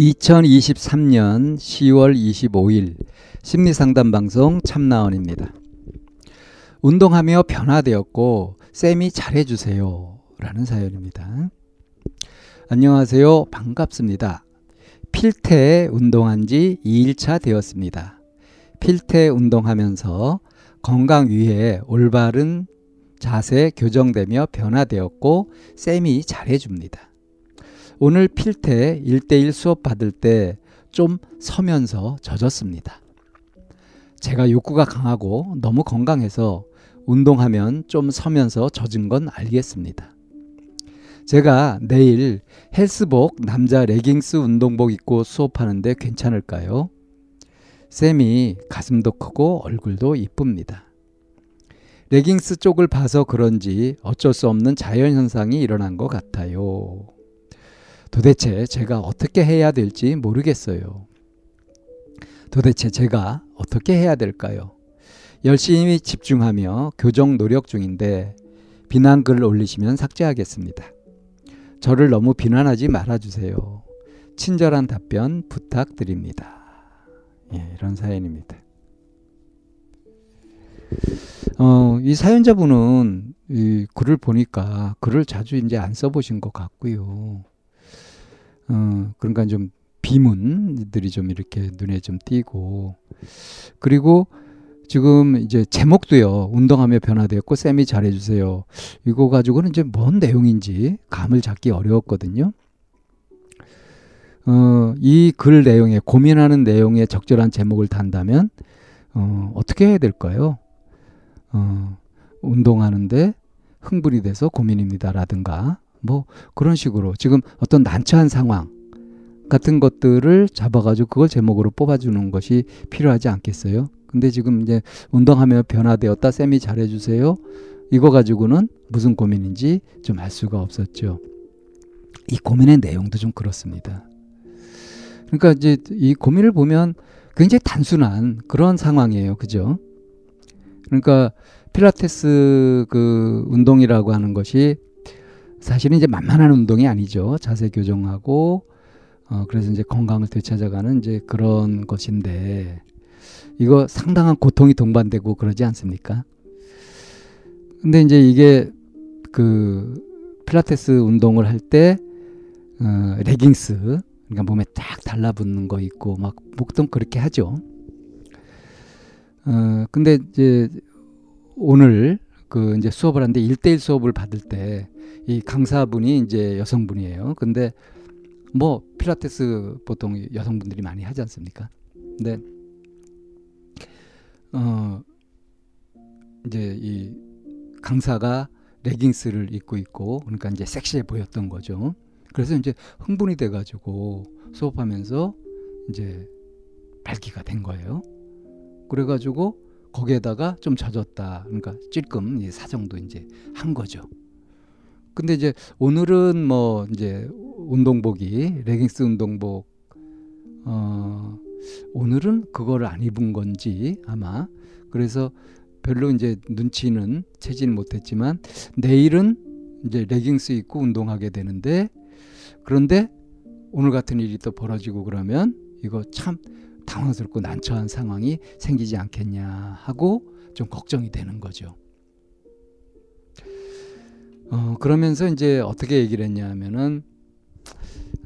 2023년 10월 25일 심리상담 방송 참나원입니다. 운동하며 변화되었고 쌤이 잘해주세요 라는 사연입니다. 안녕하세요. 반갑습니다. 필태 운동한 지 2일차 되었습니다. 필태 운동하면서 건강 위해 올바른 자세 교정되며 변화되었고 쌤이 잘해줍니다. 오늘 필태 1대1 수업 받을 때 좀 서면서 젖었습니다. 제가 욕구가 강하고 너무 건강해서 운동하면 좀 서면서 젖은 건 알겠습니다. 제가 내일 헬스복 남자 레깅스 운동복 입고 수업하는데 괜찮을까요? 쌤이 가슴도 크고 얼굴도 이쁩니다. 레깅스 쪽을 봐서 그런지 어쩔 수 없는 자연현상이 일어난 것 같아요. 도대체 제가 어떻게 해야 될지 모르겠어요. 도대체 제가 어떻게 해야 될까요? 열심히 집중하며 교정 노력 중인데 비난글을 올리시면 삭제하겠습니다. 저를 너무 비난하지 말아주세요. 친절한 답변 부탁드립니다. 예, 이런 사연입니다. 어, 이 사연자분은 이 글을 보니까 글을 자주 이제 안 써보신 것 같고요. 어, 그러니까 좀 비문들이 좀 이렇게 눈에 좀 띄고 그리고 지금 이제 제목도요. 운동하며 변화되었고 쌤이 잘해주세요. 이거 가지고는 이제 뭔 내용인지 감을 잡기 어려웠거든요. 어, 이 글 내용에 고민하는 내용에 적절한 제목을 단다면 어, 어떻게 해야 될까요? 어, 운동하는데 흥분이 돼서 고민입니다라든가 뭐 그런 식으로 지금 어떤 난처한 상황 같은 것들을 잡아가지고 그걸 제목으로 뽑아주는 것이 필요하지 않겠어요? 근데 지금 이제 운동하며 변화되었다 쌤이 잘해주세요. 이거 가지고는 무슨 고민인지 좀 알 수가 없었죠. 이 고민의 내용도 좀 그렇습니다. 그러니까 이제 이 고민을 보면 굉장히 단순한 그런 상황이에요. 그죠? 그러니까 필라테스 그 운동이라고 하는 것이 사실은 이제 만만한 운동이 아니죠. 자세 교정하고 어 그래서 이제 건강을 되찾아가는 이제 그런 것인데 이거 상당한 고통이 동반되고 그러지 않습니까? 근데 이제 이게 그 필라테스 운동을 할때 어, 레깅스 그러니까 몸에 딱 달라붙는 거 있고 막 보통 그렇게 하죠. 어 근데 이제 오늘 그 이제 수업을 하는데 1대1 수업을 받을 때 이 강사분이 이제 여성분이에요. 근데 뭐 필라테스 보통 여성분들이 많이 하지 않습니까? 근데 어 이제 이 강사가 레깅스를 입고 있고 그러니까 이제 섹시해 보였던 거죠. 그래서 이제 흥분이 돼 가지고 수업하면서 이제 발기가 된 거예요. 그래 가지고 거기에다가 좀 젖었다. 그러니까 찔끔 사정도 이제 한 거죠. 근데 이제 오늘은 뭐 이제 운동복이 레깅스 운동복 어 오늘은 그거를 안 입은 건지 아마 그래서 별로 이제 눈치는 채지는 못했지만 내일은 이제 레깅스 입고 운동하게 되는데 그런데 오늘 같은 일이 또 벌어지고 그러면 이거 참 당황스럽고 난처한 상황이 생기지 않겠냐 하고 좀 걱정이 되는 거죠. 어, 그러면서 이제 어떻게 얘기를 했냐 하면은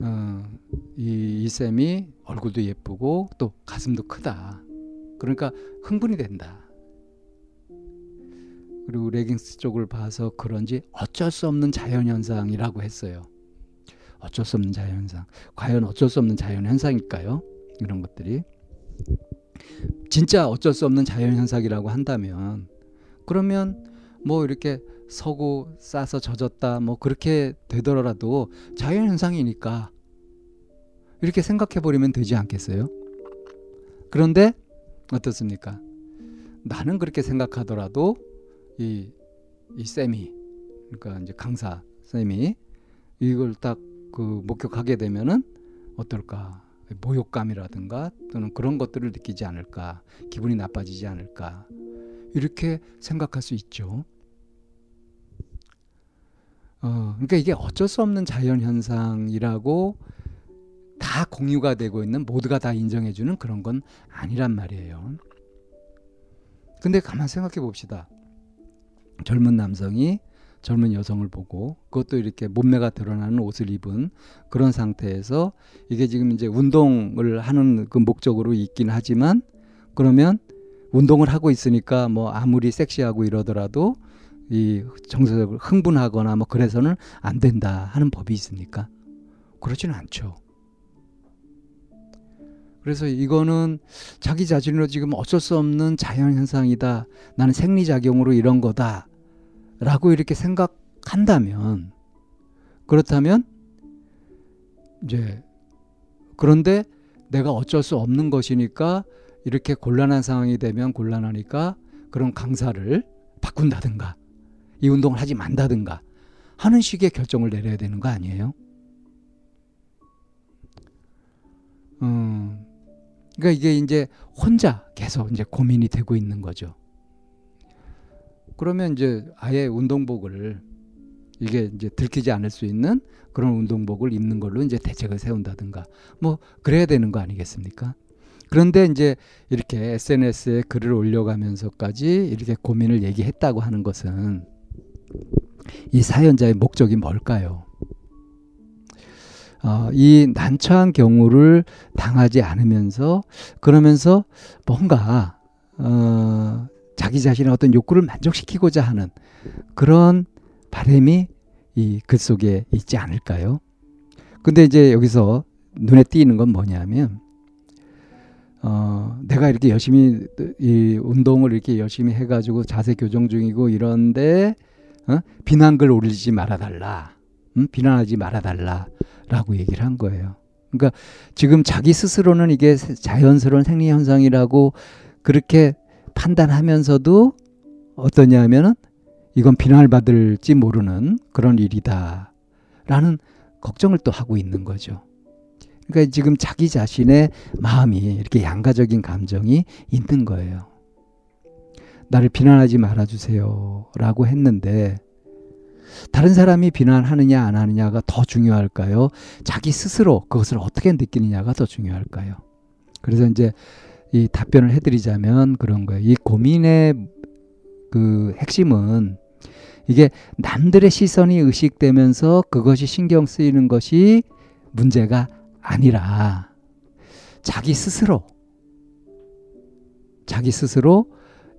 어, 이, 이 쌤이 얼굴도 예쁘고 또 가슴도 크다. 그러니까 흥분이 된다. 그리고 레깅스 쪽을 봐서 그런지 어쩔 수 없는 자연현상이라고 했어요. 어쩔 수 없는 자연현상. 과연 어쩔 수 없는 자연현상일까요? 이런 것들이. 진짜 어쩔 수 없는 자연 현상이라고 한다면, 그러면 뭐 이렇게 서고 싸서 젖었다 뭐 그렇게 되더라도 자연 현상이니까 이렇게 생각해 버리면 되지 않겠어요? 그런데 어떻습니까? 나는 그렇게 생각하더라도 이, 이 쌤이 그러니까 이제 강사 쌤이 이걸 딱 그 목격하게 되면은 어떨까 모욕감이라든가 또는 그런 것들을 느끼지 않을까 기분이 나빠지지 않을까 이렇게 생각할 수 있죠. 어, 그러니까 이게 어쩔 수 없는 자연 현상이라고 다 공유가 되고 있는 모두가 다 인정해주는 그런 건 아니란 말이에요. 근데 가만 생각해 봅시다. 젊은 남성이 젊은 여성을 보고 그것도 이렇게 몸매가 드러나는 옷을 입은 그런 상태에서 이게 지금 이제 운동을 하는 그 목적으로 있긴 하지만 그러면 운동을 하고 있으니까 뭐 아무리 섹시하고 이러더라도 이 정서적으로 흥분하거나 뭐 그래서는 안 된다 하는 법이 있습니까? 그렇지는 않죠. 그래서 이거는 자기 자신으로 지금 어쩔 수 없는 자연 현상이다. 나는 생리 작용으로 이런 거다. 라고 이렇게 생각한다면 그렇다면 이제 그런데 내가 어쩔 수 없는 것이니까 이렇게 곤란한 상황이 되면 곤란하니까 그런 강사를 바꾼다든가 이 운동을 하지 만다든가 하는 식의 결정을 내려야 되는 거 아니에요? 음, 그러니까 이게 이제 혼자 계속 이제 고민이 되고 있는 거죠. 그러면 이제 아예 운동복을 이게 이제 들키지 않을 수 있는 그런 운동복을 입는 걸로 이제 대책을 세운다든가 뭐 그래야 되는 거 아니겠습니까? 그런데 이제 이렇게 SNS에 글을 올려가면서까지 이렇게 고민을 얘기했다고 하는 것은 이 사연자의 목적이 뭘까요? 어, 이 난처한 경우를 당하지 않으면서 그러면서 뭔가 어, 자기 자신의 어떤 욕구를 만족시키고자 하는 그런 바램이 이 글 속에 있지 않을까요? 근데 이제 여기서 눈에 띄는 건 뭐냐면 어, 내가 이렇게 열심히 이 운동을 이렇게 열심히 해가지고 자세 교정 중이고 이런데 어? 비난글 올리지 말아달라, 음? 비난하지 말아달라라고 얘기를 한 거예요. 그러니까 지금 자기 스스로는 이게 자연스러운 생리 현상이라고 그렇게 판단하면서도 어떠냐면은 이건 비난을 받을지 모르는 그런 일이다 라는 걱정을 또 하고 있는 거죠. 그러니까 지금 자기 자신의 마음이 이렇게 양가적인 감정이 있는 거예요. 나를 비난하지 말아주세요. 라고 했는데, 다른 사람이 비난하느냐 안 하느냐가 더 중요할까요? 자기 스스로 그것을 어떻게 느끼느냐가 더 중요할까요? 그래서 이제 이 답변을 해드리자면 그런 거예요. 이 고민의 그 핵심은 이게 남들의 시선이 의식되면서 그것이 신경 쓰이는 것이 문제가 아니라 자기 스스로 자기 스스로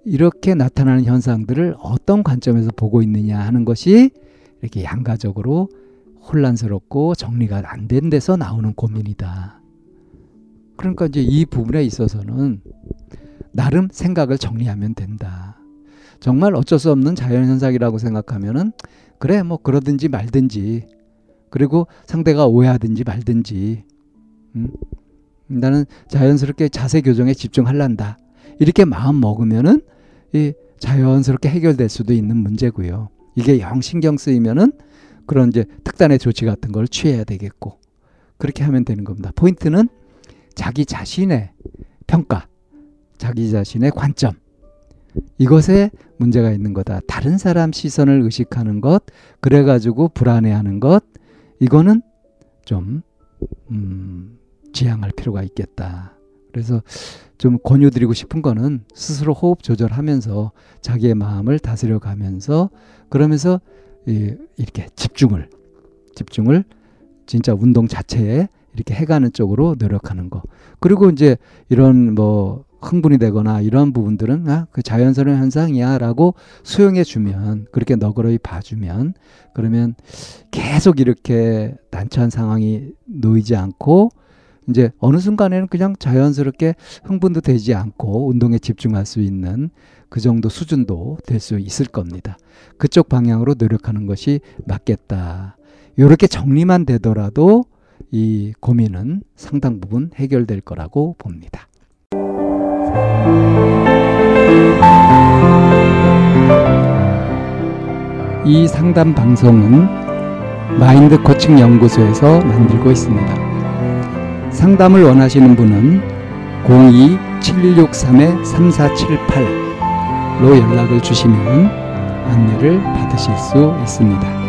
이렇게 나타나는 현상들을 어떤 관점에서 보고 있느냐 하는 것이 이렇게 양가적으로 혼란스럽고 정리가 안 된 데서 나오는 고민이다. 그러니까 이제 이 부분에 있어서는 나름 생각을 정리하면 된다. 정말 어쩔 수 없는 자연현상이라고 생각하면은 그래 뭐 그러든지 말든지 그리고 상대가 오해하든지 말든지 음? 나는 자연스럽게 자세 교정에 집중할란다 이렇게 마음 먹으면은 이 자연스럽게 해결될 수도 있는 문제고요. 이게 영 신경 쓰이면은 그런 이제 특단의 조치 같은 걸 취해야 되겠고 그렇게 하면 되는 겁니다. 포인트는 자기 자신의 평가, 자기 자신의 관점 이것에 문제가 있는 거다. 다른 사람 시선을 의식하는 것, 그래가지고 불안해하는 것, 이거는 좀 음, 지양할 필요가 있겠다. 그래서 좀 권유드리고 싶은 거는 스스로 호흡 조절하면서 자기의 마음을 다스려 가면서 그러면서 이, 이렇게 집중을 집중을 진짜 운동 자체에 이렇게 해가는 쪽으로 노력하는 거. 그리고 이제 이런 뭐 흥분이 되거나 이런 부분들은 아, 그 자연스러운 현상이야라고 수용해 주면 그렇게 너그러이 봐주면 그러면 계속 이렇게 난처한 상황이 놓이지 않고 이제 어느 순간에는 그냥 자연스럽게 흥분도 되지 않고 운동에 집중할 수 있는 그 정도 수준도 될 수 있을 겁니다. 그쪽 방향으로 노력하는 것이 맞겠다. 이렇게 정리만 되더라도 이 고민은 상당 부분 해결될 거라고 봅니다. 이 상담 방송은 마인드 코칭 연구소에서 만들고 있습니다. 상담을 원하시는 분은 02-763-3478로 연락을 주시면 안내를 받으실 수 있습니다.